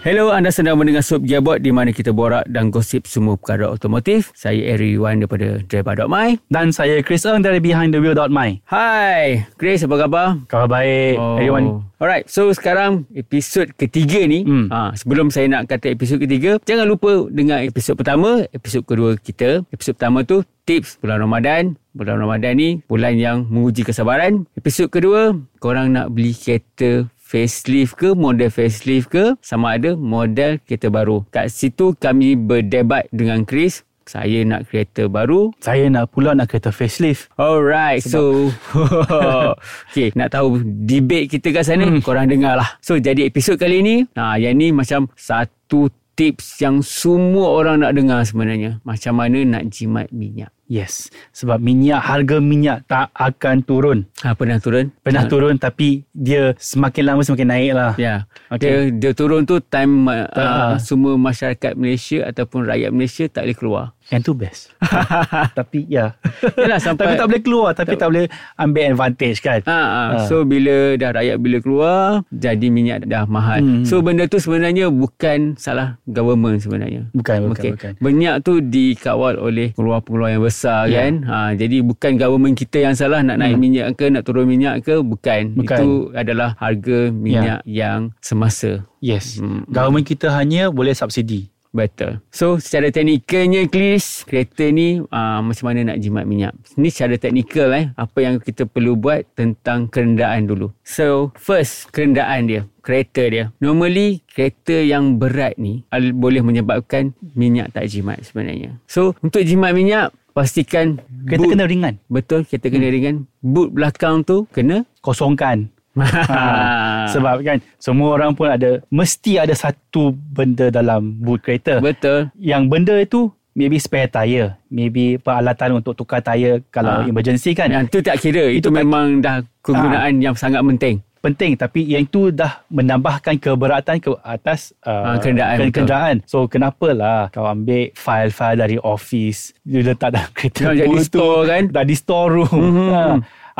Hello, anda sedang mendengar Sub Gearbox di mana kita borak dan gosip semua perkara otomotif. Saya Eri Wan daripada Driver.my. Dan saya Chris Eng dari Behind the Wheel.my. Hai, Chris apa khabar? Khabar baik, oh. everyone. Alright, so sekarang episod ketiga ni. Hmm. Ha, sebelum saya nak kata episod ketiga, jangan lupa dengar episod pertama, episod kedua kita. Episod pertama tu tips bulan Ramadan. Bulan Ramadan ni bulan yang menguji kesabaran. Episod kedua, korang nak beli kereta facelift ke model facelift ke sama ada model kereta baru. Kat situ kami berdebat dengan Chris saya nak kereta baru. Saya nak pula nak kereta facelift. Alright Sebab... so okay nak tahu debate kita kat sana hmm. korang dengar lah so jadi episod kali ni ha, yang ni macam satu tips yang semua orang nak dengar sebenarnya. Macam mana nak jimat minyak Yes, sebab minyak harga minyak tak akan turun. Ha, pernah turun? Pernah ha. turun tapi dia semakin lama semakin naik lah. Ya. Okay. Dia, dia turun tu time uh, semua masyarakat Malaysia ataupun rakyat Malaysia tak boleh keluar. Yang tu best. tapi ya. Yalah, sampai tapi tak boleh keluar tapi tak, tak boleh ambil advantage kan. Ha, ha. ha. So bila dah rakyat bila keluar jadi minyak dah mahal. Hmm. So benda tu sebenarnya bukan salah government sebenarnya. Bukan, bukan, okay. bukan. Minyak tu dikawal oleh pengeluar-pengeluar yang besar yeah. kan. Ha, jadi bukan government kita yang salah nak naik hmm. minyak ke nak turun minyak ke bukan. bukan. Itu adalah harga minyak yeah. yang semasa. Yes. Hmm. Government kita hanya boleh subsidi. Betul. So secara teknikalnya Chris, kereta ni uh, macam mana nak jimat minyak. Ni secara teknikal eh, apa yang kita perlu buat tentang kerendaan dulu. So first, kerendaan dia, kereta dia. Normally kereta yang berat ni boleh menyebabkan minyak tak jimat sebenarnya. So untuk jimat minyak, pastikan kereta boot, kena ringan. Betul, kereta kena hmm. ringan. Boot belakang tu kena kosongkan ha, sebab kan semua orang pun ada mesti ada satu benda dalam boot kereta. Betul. Yang benda itu maybe spare tire, maybe peralatan untuk tukar tire kalau ha. emergency kan. Yang tu tak kira, itu, itu memang dah kegunaan ha. yang sangat penting. Penting tapi yang itu dah menambahkan keberatan ke atas uh, ha, kenderaan. kenderaan. So kenapalah kau ambil file-file dari office, you letak dalam kereta kau jadi store kan? Dah di store room. Mm-hmm. Ha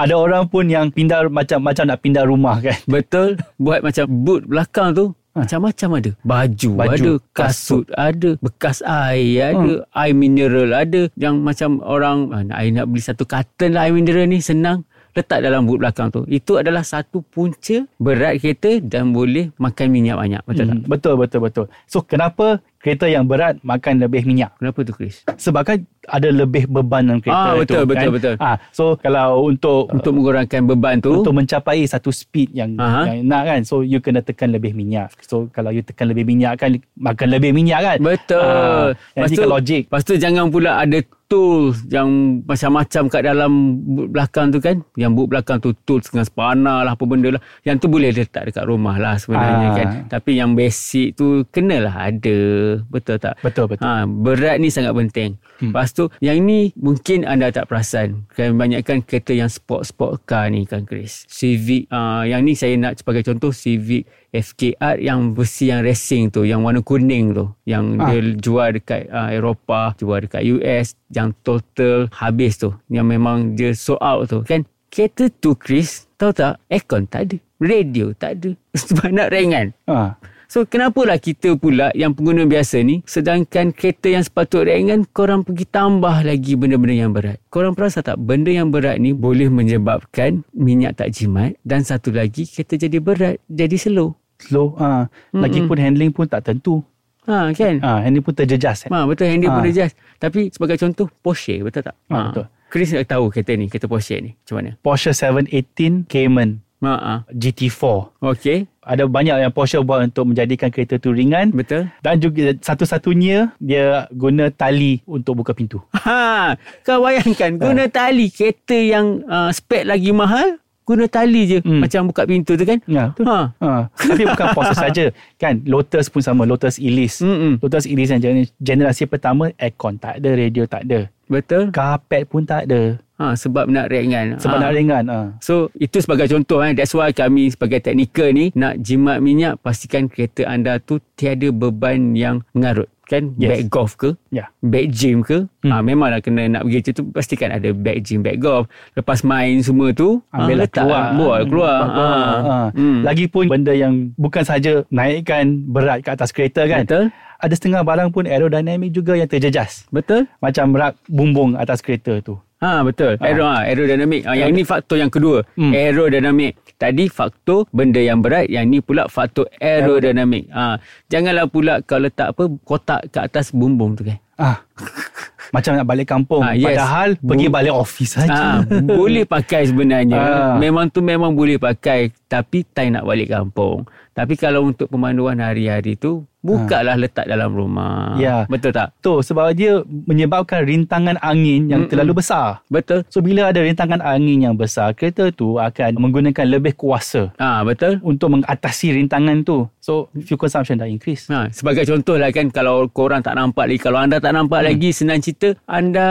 ada orang pun yang pindah macam-macam nak pindah rumah kan. Betul. Buat macam boot belakang tu. Ha. Macam-macam ada. Baju, Baju ada. Kasut, kasut ada. Bekas air ada. Hmm. Air mineral ada. Yang macam orang, ah, nak, nak beli satu carton lah air mineral ni senang letak dalam boot belakang tu. Itu adalah satu punca berat kereta dan boleh makan minyak banyak. Betul hmm, tak? Betul, betul, betul. So, kenapa kereta yang berat makan lebih minyak? Kenapa tu, Chris? Sebab kan ada lebih beban dalam kereta ah, betul, tu. Betul, kan? betul, ah, so, kalau untuk... Untuk mengurangkan beban tu. Untuk mencapai satu speed yang, Aha. yang nak kan. So, you kena tekan lebih minyak. So, kalau you tekan lebih minyak kan, makan lebih minyak kan? Betul. Ah, lepas tu, logik. Lepas tu, jangan pula ada tools yang macam-macam kat dalam boot belakang tu kan yang boot belakang tu tools dengan spana lah apa benda lah yang tu boleh letak dekat rumah lah sebenarnya Aa. Ah. kan tapi yang basic tu kenalah ada betul tak? Betul betul. Ha, berat ni sangat penting. Hmm. lepas tu yang ni mungkin anda tak perasan. Kan banyakkan kereta yang sport-sport car ni kan Chris? Civic uh, yang ni saya nak sebagai contoh Civic FKR yang versi yang racing tu yang warna kuning tu yang ha. dia jual dekat uh, Eropah jual dekat US yang total habis tu yang memang dia sold out tu kan? Kereta tu Chris tahu tak? Aircon tak ada radio tak ada. Sebab nak ringan ha. So kenapalah kita pula yang pengguna biasa ni sedangkan kereta yang sepatut ringan korang pergi tambah lagi benda-benda yang berat. Korang perasan tak benda yang berat ni boleh menyebabkan minyak tak jimat dan satu lagi kereta jadi berat, jadi slow slow ha. Lagipun mm-hmm. handling pun tak tentu Ha kan? Ha, handling pun terjejas. Ha, betul handling ha. pun terjejas. Tapi sebagai contoh Porsche betul tak? Ha, ha. betul. Chris tahu kereta ni, kereta Porsche ni macam mana? Porsche 718 Cayman. Ha, ha. GT4. Okey. Ada banyak yang Porsche buat untuk menjadikan kereta tu ringan. Betul. Dan juga satu-satunya dia guna tali untuk buka pintu. Ha, kau bayangkan guna ha. tali kereta yang uh, spek lagi mahal guna tali je hmm. macam buka pintu tu kan ya tu. Ha. ha tapi bukan Porsche saja kan Lotus pun sama Lotus Elise Mm-mm. Lotus Elise yang generasi pertama aircon tak ada radio tak ada betul karpet pun tak ada Ha, sebab nak ringan. Sebab ha. nak ringan. Ha. So itu sebagai contoh eh. That's why kami sebagai teknikal ni nak jimat minyak pastikan kereta anda tu tiada beban yang mengarut kan yes. bag golf ke yeah. bag gym ke hmm. ha, memanglah kena nak pergi macam tu pastikan ada bag gym bag golf lepas main semua tu ambil ha, letak keluar buat keluar, keluar. Ha. Ha. Hmm. lagipun benda yang bukan saja naikkan berat ke atas kereta kan betul ada setengah barang pun aerodinamik juga yang terjejas betul macam rak bumbung atas kereta tu Ha betul. Aero ha, aerodinamik. Ha, yang ni faktor yang kedua. Hmm. Aerodinamik. Tadi faktor benda yang berat, yang ni pula faktor aerodinamik. Ha janganlah pula kau letak apa kotak ke atas bumbung tu kan. Ah. Macam nak balik kampung ha, yes. Padahal Bu- Pergi balik office saja. Ha, boleh pakai sebenarnya ha. Memang tu memang boleh pakai Tapi time nak balik kampung Tapi kalau untuk pemanduan hari-hari tu Bukalah ha. letak dalam rumah. Ya. Betul tak? Tu sebab dia menyebabkan rintangan angin yang Mm-mm. terlalu besar. Betul. So bila ada rintangan angin yang besar, kereta tu akan menggunakan lebih kuasa. Ah, ha, betul. Untuk mengatasi rintangan tu. So fuel consumption dah increase. Ha, sebagai contoh lah kan kalau korang tak nampak lagi, kalau anda tak nampak hmm. lagi senang cerita, anda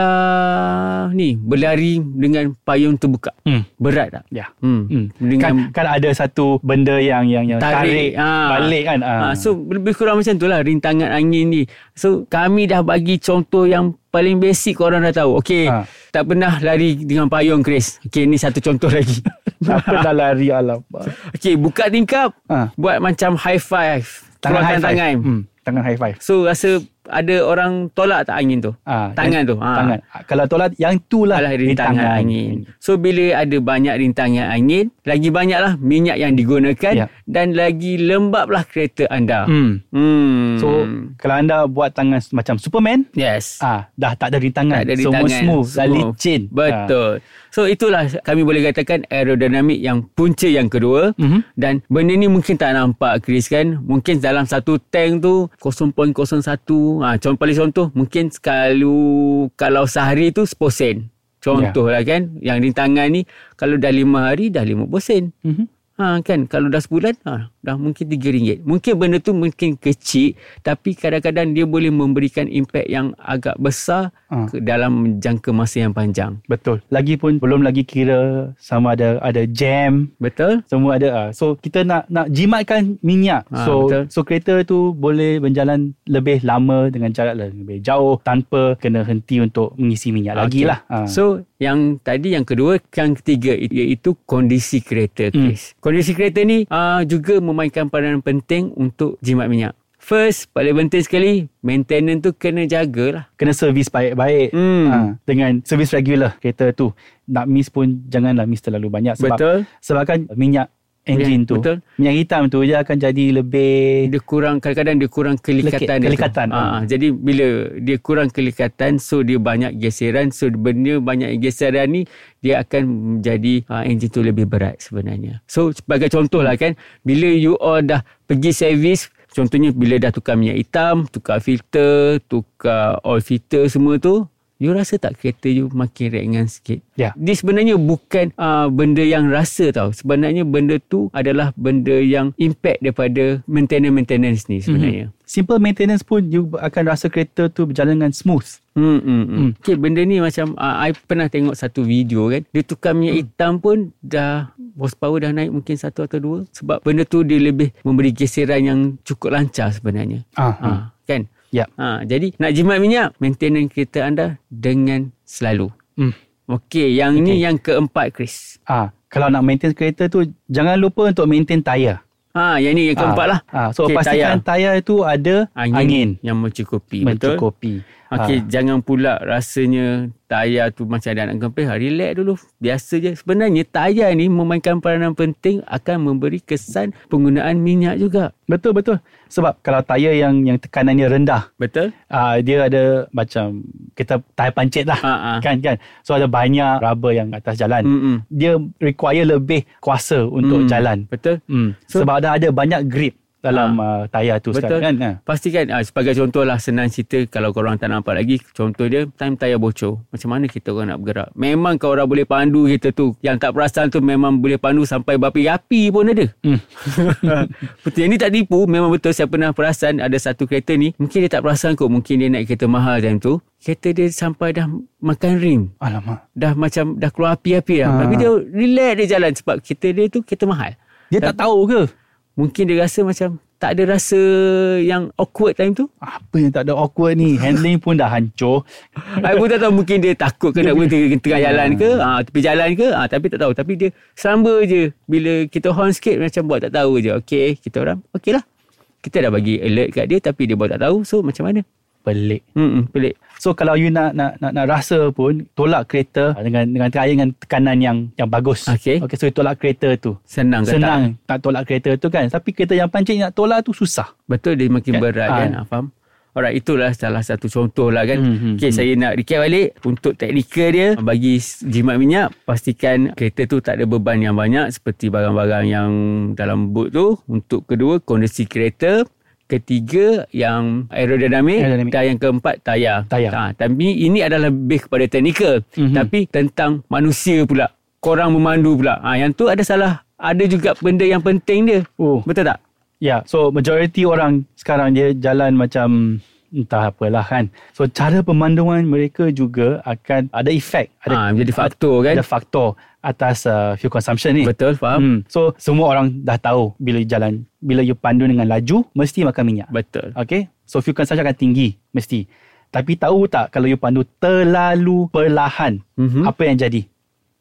ni berlari dengan payung terbuka. Hmm. Berat tak? Ya. Hmm. hmm. Dengan kan, kan ada satu benda yang yang yang tarik, tarik ha. balik kan. Ha. Ha, so lebih kurang macam tu lah rintangan angin ni. So kami dah bagi contoh yang paling basic korang dah tahu. Okay. Ha. Tak pernah lari dengan payung Chris. Okay ni satu contoh lagi. tak pernah lari alam. Okay buka tingkap. Ha. Buat macam high five. Tangan high five. Tangan. Hmm. tangan high five. So rasa ada orang tolak tak angin tu? Ha, tangan tu. Ha. Tangan. Kalau tolak yang tu lah rintangan, rintangan angin. So bila ada banyak rintangan angin, lagi banyaklah minyak yang digunakan ya. dan lagi lembablah kereta anda. Hmm. Hmm. So kalau anda buat tangan macam Superman, yes. Ah, dah tak ada rintangan. Tak ada rintangan. Semua smooth, smooth. licin. Betul. Ha. So itulah kami boleh katakan aerodinamik yang punca yang kedua mm-hmm. dan benda ni mungkin tak nampak Chris kan. Mungkin dalam satu tank tu 0.01 Ha, contoh paling contoh mungkin kalau kalau sehari tu 10 sen. Contoh yeah. lah kan. Yang rintangan ni kalau dah 5 hari dah 50 sen. Mm-hmm. Ha kan kalau dah sebulan ha dah mungkin RM3. Mungkin benda tu mungkin kecil tapi kadang-kadang dia boleh memberikan impak yang agak besar ha. ke dalam jangka masa yang panjang. Betul. Lagipun belum lagi kira sama ada ada jam, betul? Semua ada. Ha. So kita nak nak jimatkan minyak. Ha, so betul. so kereta tu boleh berjalan lebih lama dengan jarak lebih jauh tanpa kena henti untuk mengisi minyak okay. lagi lah. Ha. So yang tadi yang kedua, yang ketiga iaitu kondisi kereta, Chris. Hmm kondisi kereta ni uh, juga memainkan peranan penting untuk jimat minyak. First, paling penting sekali, maintenance tu kena jagalah. Kena servis baik-baik. Hmm. Ha, dengan servis regular kereta tu. Nak miss pun janganlah miss terlalu banyak. Sebab, Betul. Sebab kan minyak engine tu. Betul. Minyak hitam tu dia akan jadi lebih dia kurang kadang-kadang dia kurang kelikatan Lekit, kelikatan. Ha, jadi bila dia kurang kelikatan so dia banyak geseran so benda banyak geseran ni dia akan menjadi ha, engine tu lebih berat sebenarnya. So sebagai contoh lah kan bila you all dah pergi servis contohnya bila dah tukar minyak hitam, tukar filter, tukar oil filter semua tu You rasa tak kereta you makin ringan sikit? Ya. Yeah. Dia sebenarnya bukan uh, benda yang rasa tau. Sebenarnya benda tu adalah benda yang impact daripada maintenance-maintenance ni sebenarnya. Mm-hmm. Simple maintenance pun you akan rasa kereta tu berjalan dengan smooth. Hmm, hmm, hmm. hmm. Okay, benda ni macam uh, I pernah tengok satu video kan. Dia tukar minyak hmm. hitam pun dah horsepower dah naik mungkin satu atau dua. Sebab benda tu dia lebih memberi geseran yang cukup lancar sebenarnya. Ah, uh, uh, kan? Ya. Ha, jadi nak jimat minyak, maintenance kereta anda dengan selalu. Hmm. Okey, yang okay. ni yang keempat Chris. Ah, kalau nak maintain kereta tu jangan lupa untuk maintain tayar. Ha, yang ni yang keempat ah, lah. Ha, so okay, pastikan tayar itu ada angin, angin yang mencukupi. Mencukupi. Betul? Okey, ha. jangan pula rasanya tayar tu macam ada anak kempis. Ha, relax dulu. Biasa je. Sebenarnya tayar ni memainkan peranan penting akan memberi kesan penggunaan minyak juga. Betul, betul. Sebab kalau tayar yang yang tekanannya rendah. Betul. Uh, dia ada macam kita tayar pancit lah. Ha, ha. Kan, kan. So ada banyak rubber yang atas jalan. Mm-mm. Dia require lebih kuasa untuk mm. jalan. Betul. Mm. So, Sebab ada ada banyak grip. Dalam uh, tayar tu Betul. sekarang kan. Ha. Pastikan uh, sebagai contoh lah senang cerita kalau korang tak nampak lagi contoh dia time tayar bocor macam mana kita orang nak bergerak memang kau orang boleh pandu kita tu yang tak perasan tu memang boleh pandu sampai berapi-api pun ada Hmm. betul yang ni tak tipu memang betul saya pernah perasan ada satu kereta ni mungkin dia tak perasan kot mungkin dia naik kereta mahal time tu kereta dia sampai dah makan rim Alamak. dah macam dah keluar api-api dah Ha. tapi dia relax dia jalan sebab kereta dia tu kereta mahal Dia tak tahu ke? Mungkin dia rasa macam tak ada rasa yang awkward time tu? Apa yang tak ada awkward ni? Handling pun dah hancur. I pun tak tahu mungkin dia takut ke nak berhenti tengah jalan ke? Ha, tepi jalan ke? Ha, tapi tak tahu. Tapi dia selamba je. Bila kita horn sikit macam buat tak tahu je. Okey kita orang okey lah kita dah bagi alert kat dia tapi dia buat tak tahu. So macam mana Pelik. hmm pelik So kalau you nak nak nak, nak rasa pun tolak kereta dengan dengan terakhir dengan tekanan yang yang bagus. Okey. Okey so you tolak kereta tu. senang ke tak Senang tak tolak kereta tu kan. Tapi kereta yang pancing nak tolak tu susah. betul dia makin Kan? berat Ah. kan ha, faham Alright, itulah salah satu contoh lah kan. Hmm, hmm, okay, hmm. saya nak recap balik. Untuk teknikal dia, bagi jimat minyak, pastikan kereta tu tak ada beban yang banyak seperti barang-barang yang dalam boot tu. Untuk kedua, kondisi kereta. Ketiga, yang aerodinamik. Aerodinamik. Dan yang keempat, tayar. Tayar. Ha, tapi ini adalah lebih kepada teknikal. Mhm. Tapi tentang manusia pula. Korang memandu pula. Ha, yang tu ada salah. Ada juga benda yang penting dia. Oh. Betul tak? Ya, so majoriti orang sekarang dia jalan macam entah apalah kan. So cara pemanduan mereka juga akan ada efek, ada Ha, jadi faktor kan? ada faktor atas uh, fuel consumption ni. Betul, faham? Hmm. So semua orang dah tahu bila jalan bila you pandu dengan laju mesti makan minyak. Betul. Okay So fuel consumption akan tinggi Mesti Tapi tahu tak Kalau you pandu terlalu perlahan Mhm. Apa yang jadi?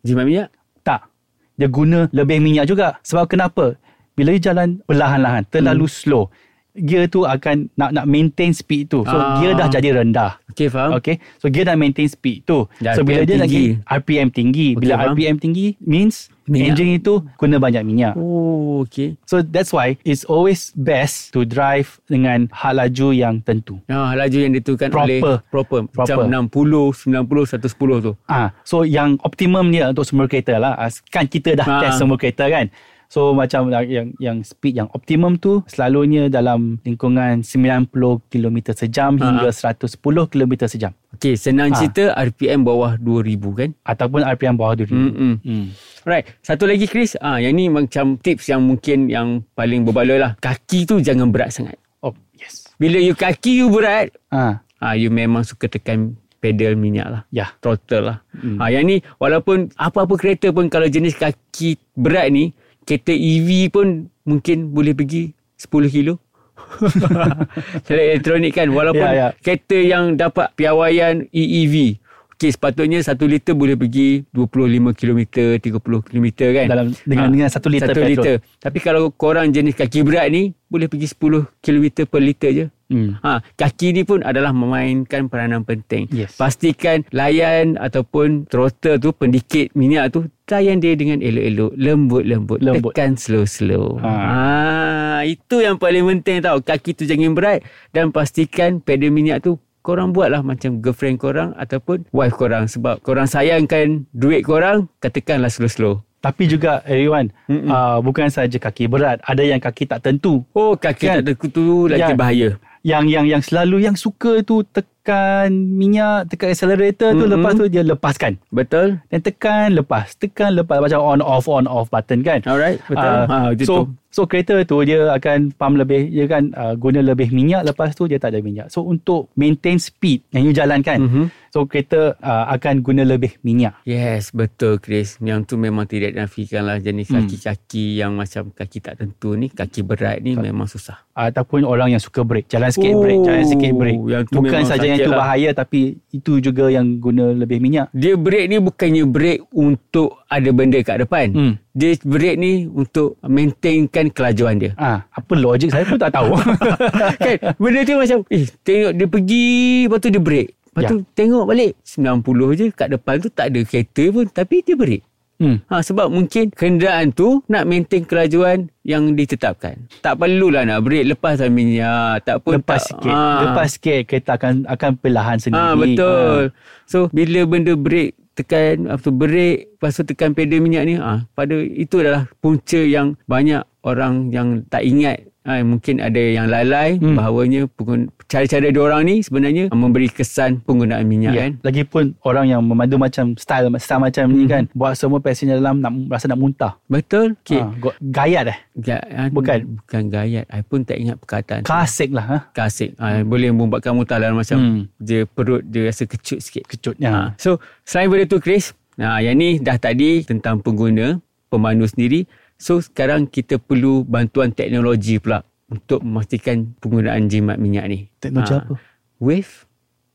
Jimat minyak? Tak Dia guna lebih minyak juga Sebab kenapa? Bila you jalan perlahan-lahan Terlalu Hmm. slow Gear tu akan Nak nak maintain speed tu So Ah. gear dah jadi rendah Okey, faham? Okay So gear dah maintain speed tu Dan So bila RPM dia lagi tinggi. RPM tinggi Bila Okey, faham. RPM tinggi Means Minyak. Engine itu Guna banyak minyak Oh, okey. So that's why It's always best To drive Dengan had laju yang tentu Ah, laju yang ditentukan Proper. oleh proper. Macam Proper. 60, 90, 110 tu. Ah, so yang optimum dia untuk semua kereta lah. Ah, Kan kita dah Ha. test semua kereta kan. So macam yang yang speed yang optimum tu selalunya dalam lingkungan 90 km sejam Ha. hingga 110 km sejam. Okey, senang Ah. cerita RPM bawah 2000 kan? Ataupun RPM bawah 2000. Hmm. Hmm. Right. Satu lagi Chris, ah yang ni macam tips yang mungkin yang paling berbaloi lah. Kaki tu jangan berat sangat. Oh, yes. Bila you kaki you berat, Ah, ah you memang suka tekan pedal minyak lah. ya. Throttle lah. Hmm. Ha, yang ni walaupun apa-apa kereta pun kalau jenis kaki berat ni, kereta EV pun mungkin boleh pergi 10 kilo. Kereta elektronik kan walaupun Ya, ya. kereta yang dapat piawaian EEV. Okey sepatutnya 1 liter boleh pergi 25 km, 30 km kan. Dalam dengan Ha, dengan 1 liter satu petrol. liter. Tapi kalau korang jenis kaki berat ni boleh pergi 10 km per liter je. Hmm. Ha, kaki ni pun adalah memainkan peranan penting. Yes. Pastikan layan ataupun throttle tu pendikit minyak tu layan dia dengan elok-elok, lembut-lembut, Lembut. tekan slow-slow. Ha. Ha. itu yang paling penting tau. Kaki tu jangan berat dan pastikan pedal minyak tu korang buatlah macam girlfriend korang ataupun wife korang sebab korang sayangkan duit korang, katakanlah slow-slow. Tapi juga everyone, Mm-mm. uh, bukan saja kaki berat, ada yang kaki tak tentu. Oh, kaki Kan? tak ada kutu lagi Ya. bahaya. Yang yang yang selalu yang suka tu tekan minyak, tekan accelerator tu Mm-mm. lepas tu dia lepaskan. Betul? Dan tekan lepas Tekan lepas Macam on off on off button kan Alright, betul. Ah, ha, itu so tu. so kereta tu dia akan pump lebih dia kan uh, guna lebih minyak lepas tu dia tak ada minyak so untuk maintain speed yang you jalankan Mhm. so kereta uh, akan guna lebih minyak Yes, betul Chris. Yang tu memang tidak dinafikan lah jenis Hmm. kaki-kaki yang macam kaki tak tentu ni, kaki berat ni memang susah. ataupun orang yang suka break jalan sikit Oh, break jalan sikit break yang tu bukan saja yang itu lah. bahaya tapi itu juga yang guna lebih minyak Dia break ni bukannya break untuk ada benda kat depan. hmm. Dia break ni untuk maintainkan kelajuan dia. ah apa logik saya pun tak tahu kan? Benda tu macam, eh tengok dia pergi, lepas tu dia break. Lepas Ya. tu tengok balik, 90 je kat depan tu tak ada kereta pun tapi dia break. Hmm. Ha, sebab mungkin kenderaan tu nak maintain kelajuan yang ditetapkan. Tak perlulah nak break lepas minyak. Tak pun lepas tak, sikit lepas sikit kereta akan akan perlahan sendiri Ah betul. So bila benda break tekan apa tu break lepas tu tekan pedal minyak ni ah pada itu adalah punca yang banyak orang yang tak ingat ha, mungkin ada yang lalai hmm. bahawanya penggun- cara-cara diorang ni sebenarnya memberi kesan penggunaan minyak Ya. kan. Lagipun orang yang memandu macam style style macam ni Mhm. kan buat semua passenger dalam nak rasa nak muntah. Betul? Okay. Ha, gayat eh. Ga- ah, Bukan. Bukan gayat. I pun tak ingat perkataan. tu. Klasik lah ha. Kasik. Ha, boleh membuatkan muntah dalam macam Hmm. dia perut dia rasa kecut sikit. Kecutnya. Ha. So selain daripada tu Chris, ha, yang ni dah tadi tentang pengguna, pemandu sendiri. So sekarang kita perlu bantuan teknologi pula untuk memastikan penggunaan jimat minyak ni. Teknologi Ha. apa? Wave,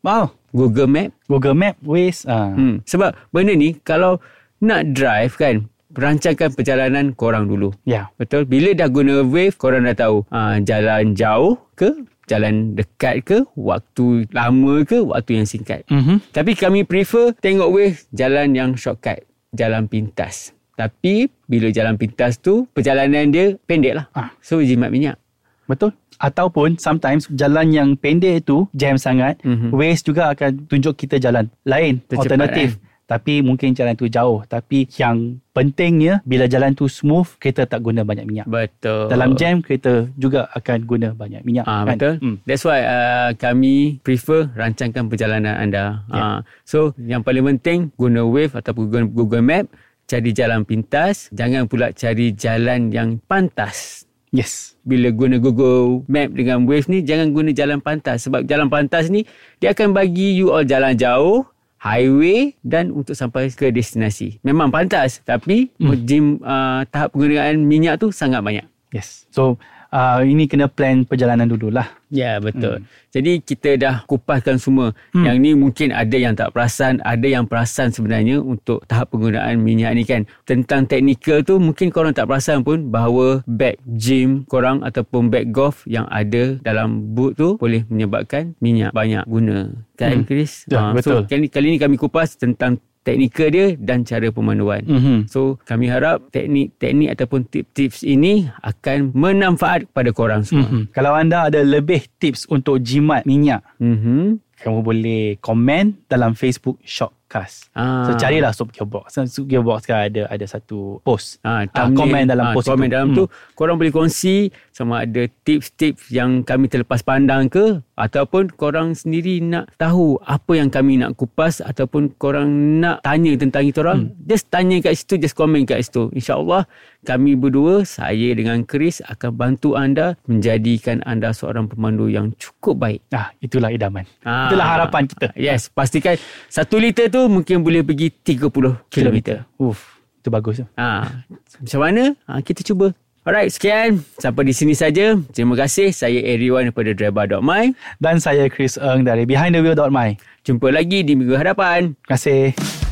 Wow. Google Map. Google Map, Waze. Ha. Hmm. Sebab benda ni kalau nak drive kan, rancangkan perjalanan korang dulu. Ya. Betul? Bila dah guna wave, korang dah tahu ha, jalan jauh ke, jalan dekat ke, waktu lama ke, waktu yang singkat. Mhm. Tapi kami prefer tengok wave jalan yang shortcut, jalan pintas. Tapi bila jalan pintas tu, perjalanan dia pendek lah. Ah. So jimat minyak. Betul. Ataupun sometimes jalan yang pendek tu jam sangat, Mhm. Waze juga akan tunjuk kita jalan lain, Tercepat, alternatif. Tapi mungkin jalan tu jauh. Tapi yang pentingnya bila jalan tu smooth, kita tak guna banyak minyak. Betul. Dalam jam kita juga akan guna banyak minyak. Ah kan? betul. Hmm. That's why uh, kami prefer rancangkan perjalanan anda. Yeah. Ah so yang paling penting guna Wave ataupun guna Google Map, cari jalan pintas, jangan pula cari jalan yang pantas. Yes. Bila guna Google Map dengan Wave ni jangan guna jalan pantas sebab jalan pantas ni dia akan bagi you all jalan jauh highway dan untuk sampai ke destinasi. Memang pantas tapi hmm. jim uh, tahap penggunaan minyak tu sangat banyak. Yes. So, uh, ini kena plan perjalanan dululah. Ya betul. Hmm. Jadi kita dah kupaskan semua. Hmm. Yang ni mungkin ada yang tak perasan, ada yang perasan sebenarnya untuk tahap penggunaan minyak ni kan. Tentang teknikal tu mungkin korang tak perasan pun bahawa bag gym korang ataupun bag golf yang ada dalam boot tu boleh menyebabkan minyak banyak guna. Kan Hmm. Chris? Ya, Ah, betul. So kali, kali ni kami kupas tentang teknikal dia dan cara pemanduan. Mhm. So kami harap teknik-teknik ataupun tips-tips ini akan bermanfaat kepada korang semua. Mhm. Kalau anda ada lebih tips untuk jimat minyak, Mm-hmm. kamu boleh komen dalam Facebook Shopcast. Ah. So carilah Soap Gearbox. Soap Gearbox kan ada ada satu post. Ah, komen dalam post komen itu. dalam Hmm. tu korang boleh kongsi sama ada tips-tips yang kami terlepas pandang ke ataupun korang sendiri nak tahu apa yang kami nak kupas ataupun korang nak tanya tentang itu orang hmm. just tanya kat situ just komen kat situ insyaallah kami berdua saya dengan Chris akan bantu anda menjadikan anda seorang pemandu yang cukup baik Ah, itulah idaman. Ah. Itulah harapan kita. yes pastikan satu liter tu mungkin boleh pergi 30 kilometer Uf, itu bagus tu. Ha, macam mana? Ha, kita cuba. Alright, sekian. Sampai di sini saja. Terima kasih. Saya Eriwan daripada Driver.my. Dan saya Chris Eng dari behindthewheel.my. Jumpa lagi di minggu hadapan. Terima kasih.